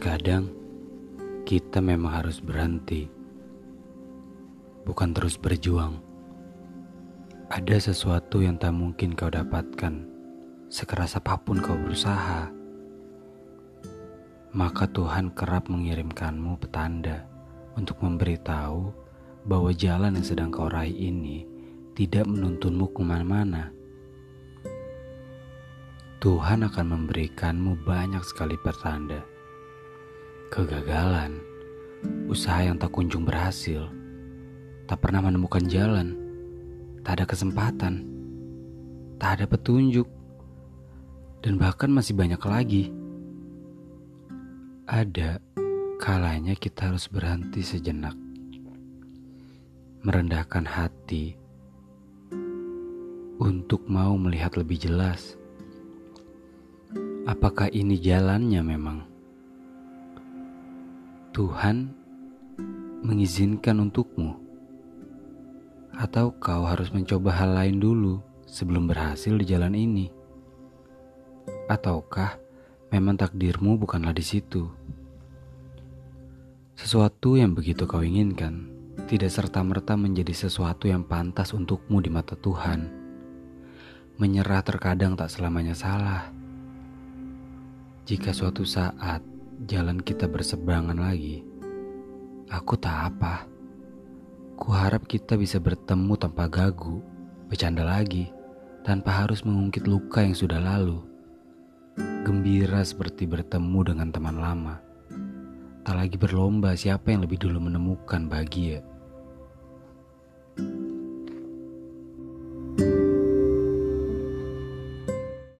Terkadang kita memang harus berhenti, bukan terus berjuang. Ada sesuatu yang tak mungkin kau dapatkan, sekeras apa pun kau berusaha. Maka Tuhan kerap mengirimkanmu petanda untuk memberitahu bahwa jalan yang sedang kau raih ini tidak menuntunmu ke mana-mana. Tuhan akan memberikanmu banyak sekali pertanda Kegagalan, usaha yang tak kunjung berhasil, tak pernah menemukan jalan, tak ada kesempatan, tak ada petunjuk, dan bahkan masih banyak lagi. Ada kalanya kita harus berhenti sejenak, merendahkan hati. Untuk mau melihat lebih jelas. Apakah ini jalannya memang? Tuhan mengizinkan untukmu, atau kau harus mencoba hal lain dulu sebelum berhasil di jalan ini, ataukah memang takdirmu bukanlah di situ? Sesuatu yang begitu kau inginkan tidak serta-merta menjadi sesuatu yang pantas untukmu di mata Tuhan. Menyerah terkadang tak selamanya salah. Jika suatu saat jalan kita berseberangan lagi, aku tak apa. Kuharap kita bisa bertemu tanpa gagu, bercanda lagi, tanpa harus mengungkit luka yang sudah lalu. Gembira seperti bertemu dengan teman lama. Tak lagi berlomba siapa yang lebih dulu menemukan bahagia.